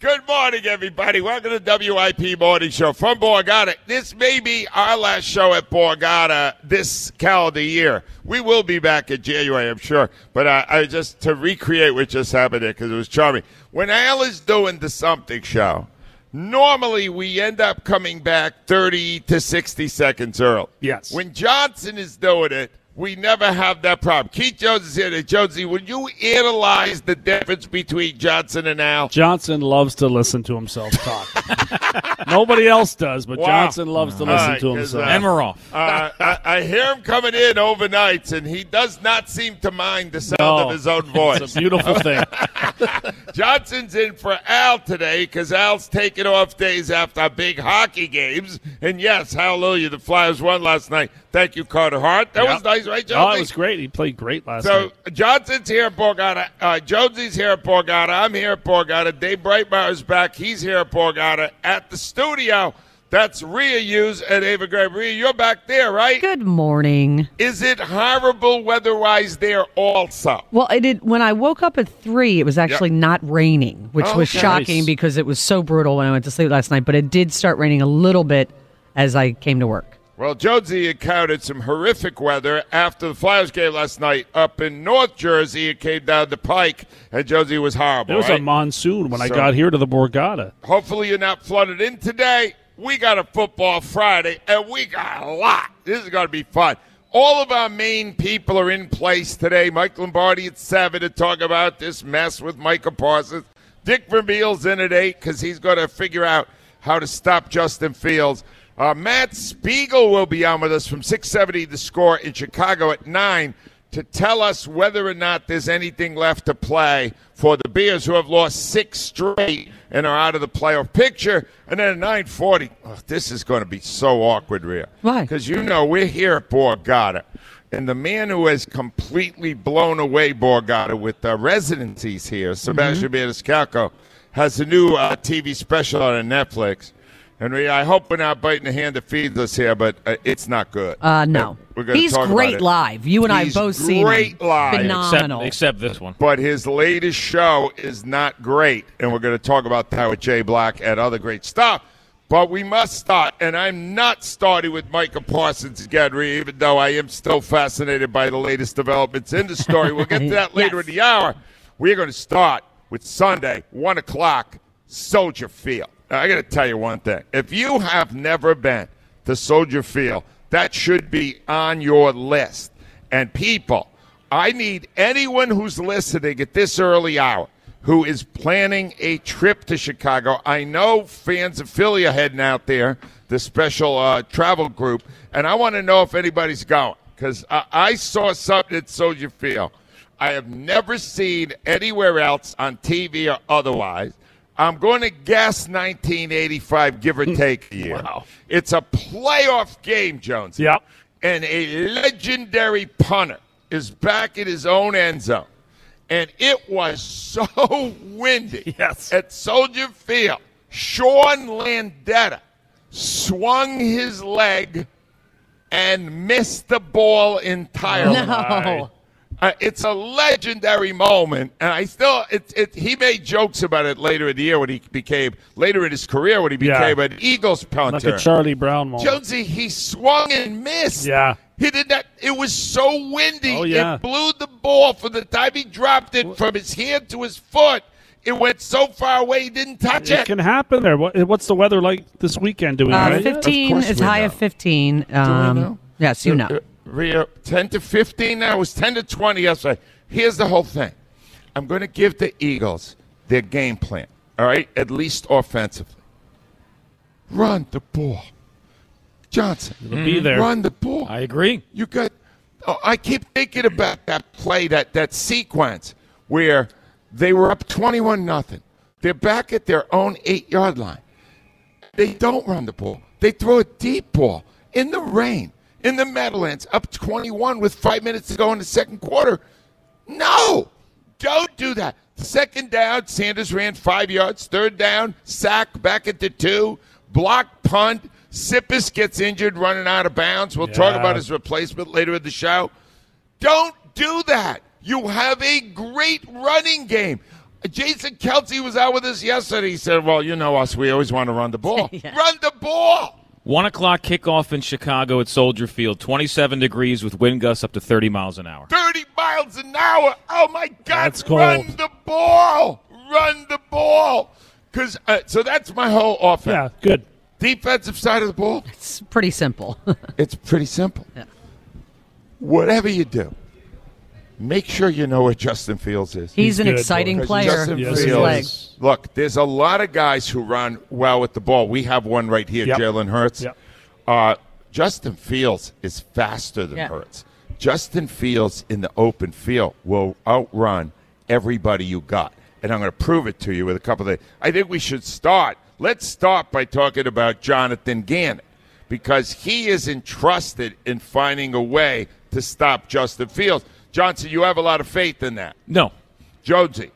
Good morning, everybody. Welcome to the WIP Morning Show from Borgata. This may be our last show at Borgata this calendar year. We will be back in January, I'm sure. But uh, I just to recreate what just happened there because it was charming. When Al is doing the something show, normally we end up coming back 30 to 60 seconds early. Yes. When Johnson is doing it, we never have that problem. Keith Jones is here. Jonesy, would you analyze the difference between Johnson and Al? Johnson loves to listen to himself talk. Nobody else does, but Wow. Johnson loves to listen right, to 'cause, himself. uh, And we're off. Uh, I, I hear him coming in overnights, and he does not seem to mind the sound No. of his own voice. It's a beautiful thing. Johnson's in for Al today because Al's taking off days after big hockey games. And yes, hallelujah, the Flyers won last night. Thank you, Carter Hart. That was nice, right, Jonesy? Oh, it was great. He played great last So night. So Johnson's here at Borgata. Uh, Jonesy's here at Borgata. I'm here at Borgata. Dave Brightmeyer's back. He's here at Borgata. At the studio, that's Rhea Hughes and Ava Gray. Rhea, you're back there, right? Good morning. Is it horrible weather-wise there also? Well, it did when I woke up at three. It was actually not raining, which Oh, was okay. shocking Nice. because it was so brutal when I went to sleep last night. But it did start raining a little bit as I came to work. Well, Jonesy encountered some horrific weather after the Flyers game last night up in North Jersey. It came down the pike, and Jonesy was horrible. It was right? a monsoon when I got here to the Borgata. Hopefully, you're not flooded in today. We got a football Friday, and we got a lot. This is going to be fun. All of our main people are in place today. Mike Lombardi at 7 to talk about this mess with Micah Parsons. Dick Vermeil's in at 8 because he's going to figure out how to stop Justin Fields. Uh, Matt Spiegel will be on with us from 670 The Score in Chicago at 9 to tell us whether or not there's anything left to play for the Bears, who have lost six straight and are out of the playoff picture. And then at 940, oh, this is going to be so awkward, Rhea. Why? Because you know we're here at Borgata. And the man who has completely blown away Borgata with the residencies here, Sebastian Maniscalco, has a new uh, TV special on Netflix. And Rhea, I hope we're not biting the hand that feeds us here, but uh, it's not good. Uh, no, We're gonna he's talk about great it. live. You and I He's have both seen him. great live. Phenomenal. Except, except this one. but his latest show is not great, and we're going to talk about that with Jay Black and other great stuff. But we must start, and I'm not starting with Micah Parsons again, even though I am still fascinated by the latest developments in the story. We'll get to that later Yes. in the hour. We're going to start with Sunday, 1 o'clock, Soldier Field. I got to tell you one thing. If you have never been to Soldier Field, that should be on your list. And people, I need anyone who's listening at this early hour who is planning a trip to Chicago. I know fans of Philly are heading out there, the special uh, travel group, and I want to know if anybody's going because I, I saw something at Soldier Field I have never seen anywhere else on TV or otherwise. I'm going to guess 1985, give or hmm. take a year. Wow. It's a playoff game, Jones. Yep. And a legendary punter is back in his own end zone. And it was so windy Yes. at Soldier Field. Sean Landeta swung his leg and missed the ball entirely. Oh, no. Uh, it's a legendary moment, and I still. It, it, he made jokes about it later in the year when he became later in his career when he Yeah. became an Eagles punter. Like a Charlie Brown moment. Jonesy, he swung and missed. Yeah. He did that. It was so windy. Oh, yeah. It blew the ball from the time he dropped it from his hand to his foot. It went so far away he didn't touch It it. can happen there. What, what's the weather like this weekend? Do we know Uh, yet? 15 course is high know. of 15. Do we Um, know? Yes, you know. Uh, Rio, uh, 10 to 15 now. It was 10 to 20 yesterday. Here's the whole thing. I'm going to give the Eagles their game plan, all right? At least offensively. Run the ball. Johnson. Be mhm. there. Run the ball. I agree. You got. Oh, I keep thinking about that play, that that sequence where they were up twenty-one nothing. They're back at their own eight-yard line. They don't run the ball. They throw a deep ball in the rain, in the Meadowlands, up twenty-one with five minutes to go in the second quarter. No, don't do that. Second down, Sanders ran five yards. Third down, sack back at the two, block punt. Siposs gets injured running out of bounds. We'll talk about his replacement later in the show. Don't do that. You have a great running game. Jason Kelce was out with us yesterday. He said, Well, you know us. We always want to run the ball. Run the ball. One o'clock kickoff in Chicago at Soldier Field. Twenty-seven degrees with wind gusts up to thirty miles an hour. 30 miles an hour. Oh, my God. That's cold. Run the ball. Run the ball. Cause, uh, so that's my whole offense. Yeah, good. Defensive side of the ball, It's pretty simple. it's pretty simple. Yeah. Whatever you do, make sure you know where Justin Fields is. He's, an good, exciting player Justin Yes, with his he Fields- legs. Look, there's a lot of guys who run well with the ball. We have one right here, Yep. Jalen Hurts. Yep. Uh, Justin Fields is faster than Yeah. Hurts. Justin Fields in the open field will outrun everybody you got. And I'm going to prove it to you with a couple of I think we should start. Let's start by talking about Jonathan Gannon because he is entrusted in finding a way to stop Justin Fields. Johnson, you have a lot of faith in that. No, Jonesy.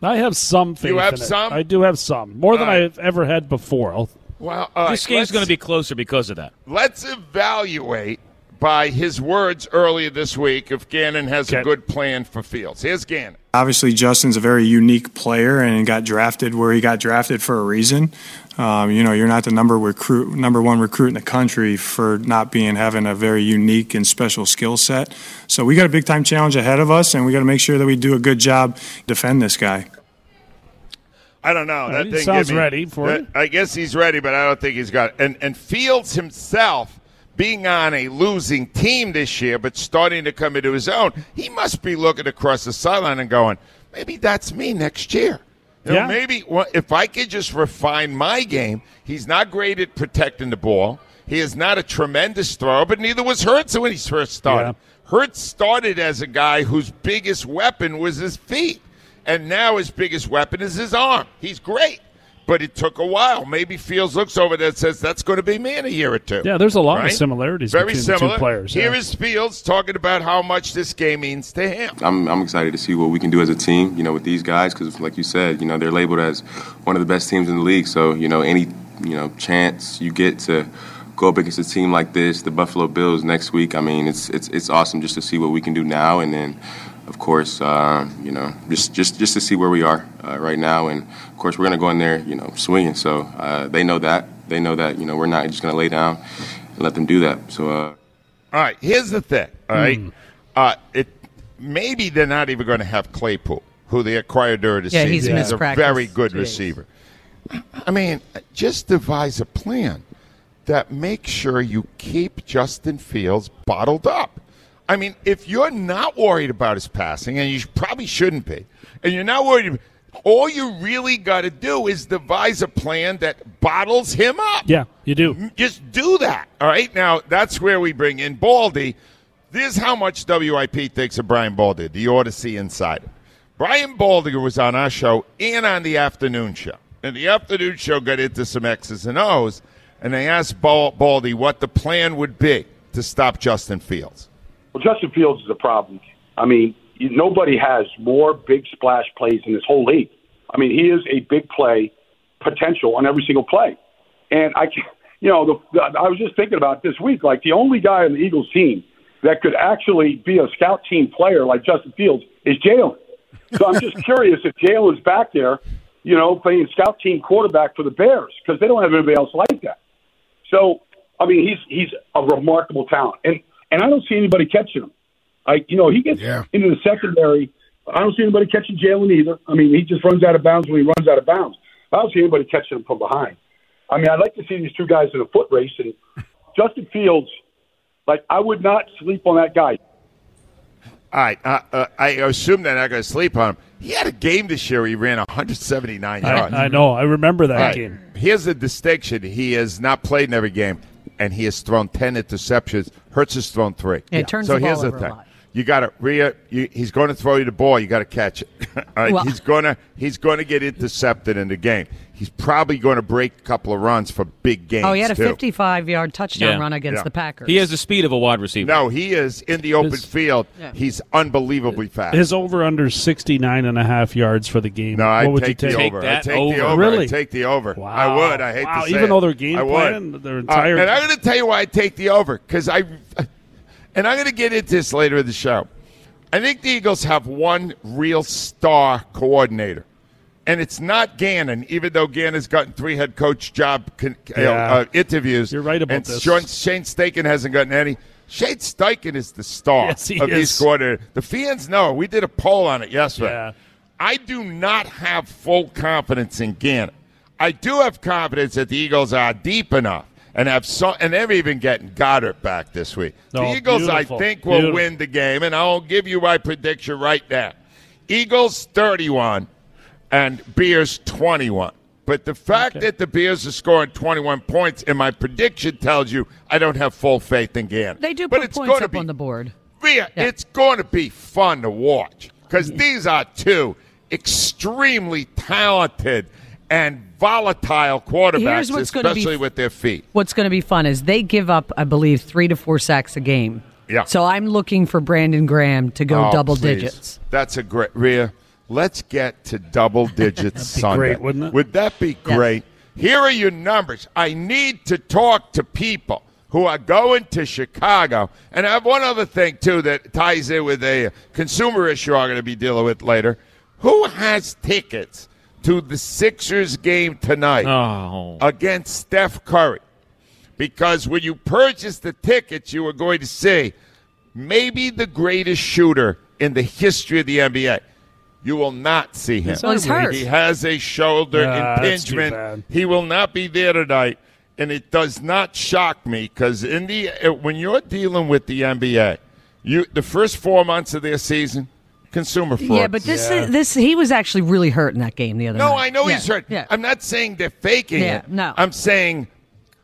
I have some faith. You have in it. some? I do have some. More than All right. I've ever had before. I'll, Well, all this right, game's going to be closer because of that. Let's evaluate by his words earlier this week if Gannon has a good plan for Fields. Here's Gannon. Obviously, Justin's a very unique player and got drafted where he got drafted for a reason. Um, you know, you're not the number recruit, number one recruit in the country for not being having a very unique and special skill set. So we got a big time challenge ahead of us, and we got to make sure that we do a good job defend this guy. I don't know. That thing sounds me- ready for that- it. I guess he's ready, but I don't think he's got it. And, and Fields himself, being on a losing team this year, but starting to come into his own, he must be looking across the sideline and going, maybe that's me next year. You know, Yeah. maybe well, if I could just refine my game, he's not great at protecting the ball. He is not a tremendous thrower, but neither was Hurts when he first started. Hurts started as a guy whose biggest weapon was his feet, and now his biggest weapon is his arm. He's great, but it took a while. Maybe Fields looks over there and says that's going to be me in a year or two. yeah, there's a lot Right? of similarities Very between similar. the two players. Here yeah. is Fields talking about how much this game means to him. I'm, I'm excited to see what we can do as a team, you know, with these guys because, like you said, you know, they're labeled as one of the best teams in the league. So, you know, any, you know, chance you get to go up against a team like this, the Buffalo Bills next week, I mean, it's it's it's awesome just to see what we can do now, and then, of course, uh, you know, just just just to see where we are uh, right now, and of course, we're gonna go in there, you know, swinging. So uh, they know that they know that you know we're not just gonna lay down and let them do that. So. Uh, All right, here's the thing. All right, uh, it maybe they're not even going to have Claypool, who they acquired during the Yeah, season. he's He's missed a very good two days. receiver. I mean, just devise a plan that makes sure you keep Justin Fields bottled up. I mean, if you're not worried about his passing, and you probably shouldn't be, and you're not worried, all you really got to do is devise a plan that bottles him up. Yeah, you do. Just do that. All right. Now that's where we bring in Baldy. This is how much WIP thinks of Brian Baldy, the Audacy Insider. Brian Baldy was on our show and on the afternoon show. And the afternoon show got into some X's and O's, and they asked Baldy what the plan would be to stop Justin Fields. Well, Justin Fields is a problem. I mean, nobody has more big splash plays in this whole league. I mean, he is a big play potential on every single play. And I, you know, the, the, I was just thinking about this week. Like the only guy on the Eagles team that could actually be a scout team player like Justin Fields is Jalen. So I'm just curious if Jalen's back there, you know, playing scout team quarterback for the Bears because they don't have anybody else like that. So I mean, he's he's a remarkable talent, and and I don't see anybody catching him. I you know he gets into the secondary I don't see anybody catching Jalen either. I mean, he just runs out of bounds when he runs out of bounds. I don't see anybody catching him from behind. I mean, I'd like to see these two guys in a foot race. And Justin Fields, like, I would not sleep on that guy. All right, uh, uh, I assume they're not going to sleep on him. He had a game this year. Where he ran 179 yards. I, I know. I remember that All right, game. Here's the distinction: he has not played in every game, and he has thrown 10 interceptions. Hurts has thrown three. Yeah, turns so the ball here's the over a thing: lot. You got to Rhea. You, he's going to throw you the ball. You got to catch it. All right? Well- he's going to he's going to get intercepted in the game. He's probably going to break a couple of runs for big games. Oh, he had a too. 55 yard touchdown Yeah. run against Yeah. the Packers. He has the speed of a wide receiver. No, he is in the open His- field. Yeah. He's unbelievably fast. His over under 69 and a half yards for the game. No, I what would take, you the over. that I take over. the over. Really? I take the over. Wow. I would. I hate Wow, to say even it. though their game I would. plan, their Uh, entire- and I'm going to tell you why I take the over because I, and I'm going to get into this later in the show. I think the Eagles have one real star coordinator, and it's not Gannon. Even though Gannon's gotten three head coach job con- Yeah. uh, interviews, You're right about and this. Sean, Shane Steichen hasn't gotten any. Shane Steichen is the star Yes, of these is. coordinators. The fans know. We did a poll on it yesterday. Yeah. I do not have full confidence in Gannon. I do have confidence that the Eagles are deep enough and have so, and they're even getting Goedert back this week. the Oh, Eagles, beautiful. I think, will Beautiful. win the game, and I'll give you my prediction right now: Eagles thirty-one and Bears twenty-one. But the fact Okay. that the Bears are scoring 21 points, and my prediction tells you I don't have full faith in Gannon. They do but put it's points gonna up be on the board. Rhea, Yeah. it's going to be fun to watch because these are two extremely talented and volatile quarterbacks, Here's what's gonna be- especially with their feet. What's going to be fun is they give up, I believe, three to four sacks a game. Yeah. So I'm looking for Brandon Graham to go Oh, double please. digits. That's a great Rhea. Let's get to double digits Sunday. great, wouldn't it? Would that be great? Here are your numbers. I need to talk to people who are going to Chicago. And I have one other thing too that ties in with a consumer issue I'm going to be dealing with later. Who has tickets to the Sixers game tonight Oh. against Steph Curry? Because when you purchase the tickets, you are going to see maybe the greatest shooter in the history of the NBA. You will not see him. He's hurt. He has a shoulder Ah, impingement. He will not be there tonight, and it does not shock me because in the uh, when you're dealing with the NBA, you the first four months of their season, consumer fraud. Yeah, but this this he was actually really hurt in that game the other night. No, I know Yeah, he's hurt. Yeah. I'm not saying they're faking Yeah, it. no. I'm saying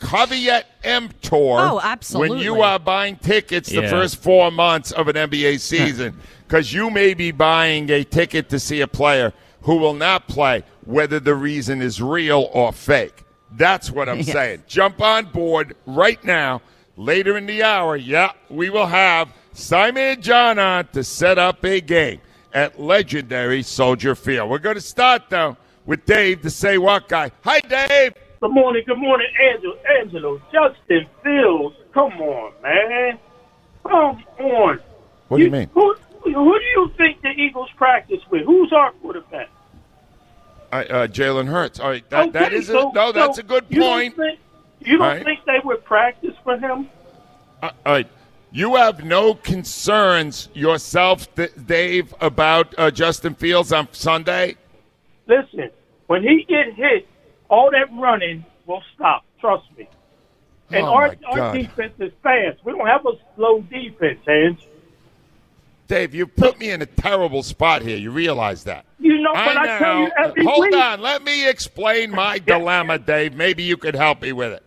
caveat emptor. Oh, absolutely. When you are buying tickets the first four months of an NBA season, because you may be buying a ticket to see a player who will not play, whether the reason is real or fake. That's what I'm Yes. saying. Jump on board right now. Later in the hour, yeah, we will have Simon and John on to set up a game at legendary Soldier Field. We're going to start, though, with Dave, the Say What guy. Hi, Dave. Good morning, good morning, Angelo. Angelo, Justin Fields. Come on, man. Come on. What do you mean? Who, who do you think the Eagles practice with? Who's our quarterback? Uh, uh, Jalen Hurts. All right, that, that Okay, is a, so- no. That's so a good you don't point. think- you don't Right. think they would practice for him? Uh, all right, you have no concerns yourself, Dave, about uh, Justin Fields on Sunday. Listen, when he get hit, all that running will stop. Trust me. And Oh, our, our defense is fast. We don't have a slow defense, Ange. Dave, you put me in a terrible spot here. You realize that? You know, but I, tell you every Hold week. on. Let me explain my dilemma, Dave. Maybe you could help me with it.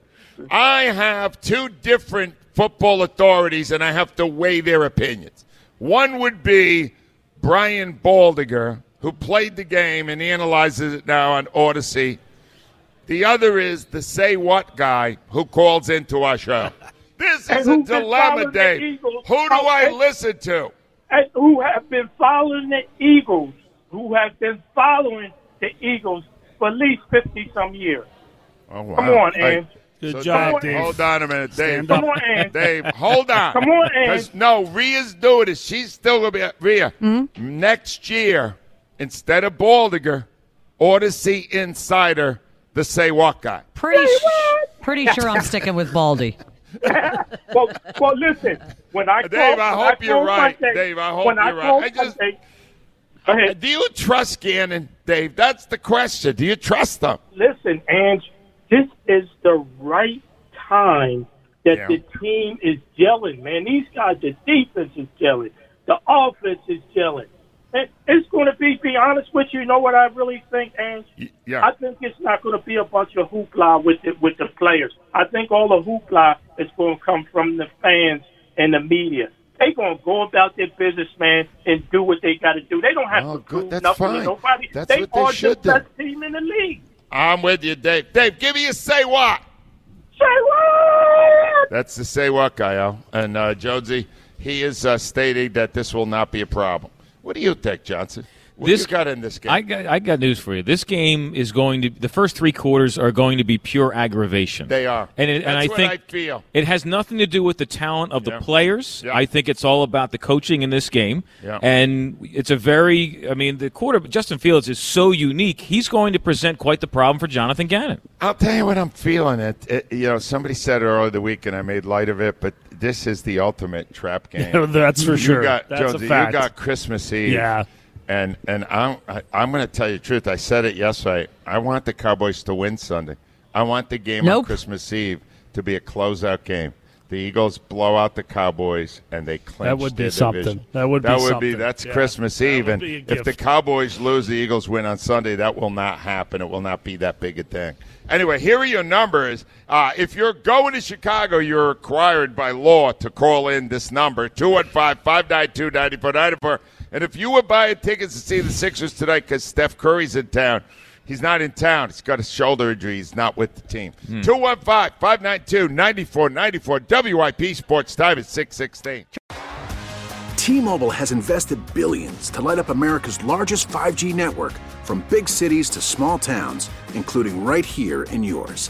I have two different football authorities, and I have to weigh their opinions. One would be Brian Baldinger, who played the game and analyzes it now on Audacy. The other is the Say What guy who calls into our show. This is a dilemma, Dave. Eagles. Who do I and- listen to? and who have been following the Eagles, who have been following the Eagles for at least 50 some years. Oh, wow. Come on, Ange. Good so job, Dave, Dave. Hold on a minute, Dave. Stand up. Come on, Ange. Dave, hold on. Come on, 'Cause- Ange. No, Rhea's doing it. She's still going to be Rhea. Hmm? Next year, instead of Baldinger, Audacy Insider, the Say What guy. Pretty sh- pretty sure I'm sticking with Baldy. well, well, listen. When I Dave, called, I when hope you're right. Sunday- Dave, I hope when I you're right. I just- Sunday, Do you trust Gannon, Dave? That's the question. Do you trust them? Listen, Ange, this is the right time that Yeah. the team is gelling, man. These guys, the defense is gelling. The offense is gelling. It- It's going to be, be honest with you, you know what I really think, Ange? yeah. I think it's not going to be a bunch of hoopla with the, with the players. I think all the hoopla is going to come from the fans and the media. They're going to go about their business, man, and do what they got to do. They don't have oh, to prove that's nothing fine. to nobody. That's they what they are should the do. best team in the league. I'm with you, Dave. Dave, give me a say what. Say what? That's the say what guy, Al. And uh, Jonesy, he is uh, stating that this will not be a problem. What do you think, Johnson? What This- you got in this game? I got, I got news for you. This game is going to the first three quarters are going to be pure aggravation. They are. and it, and I what think I feel. it has nothing to do with the talent of the Yeah. players. Yeah. I think it's all about the coaching in this game. Yeah. And it's a very, I mean, the quarter Justin Fields is so unique. He's going to present quite the problem for Jonathan Gannon. I'll tell you what I'm feeling. It, it you know, somebody said it earlier the week, and I made light of it. But this is the ultimate trap game. That's for sure. You sure. got, That's a Jonesy, fact. You got Christmas Eve. Yeah. And and I'm I, I'm going to tell you the truth. I said it yesterday. I want the Cowboys to win Sunday. I want the game Nope. on Christmas Eve to be a closeout game. The Eagles blow out the Cowboys and they clinch. That would be their something. division. That would be that would something. be that's Yeah. Christmas Eve. would And if the. Cowboys lose, the Eagles win on Sunday. That will not happen. It will not be that big a thing. Anyway, here are your numbers. Uh, if you're going to Chicago, you're required by law to call in this number 215 592 9494. And if you were buying tickets to see the Sixers tonight because Steph Curry's in town, he's not in town. He's got a shoulder injury. He's not with the team. Hmm. 215 592 9494. WIP Sports Time at 616. T-Mobile has invested billions to light up America's largest 5G network from big cities to small towns, including right here in yours.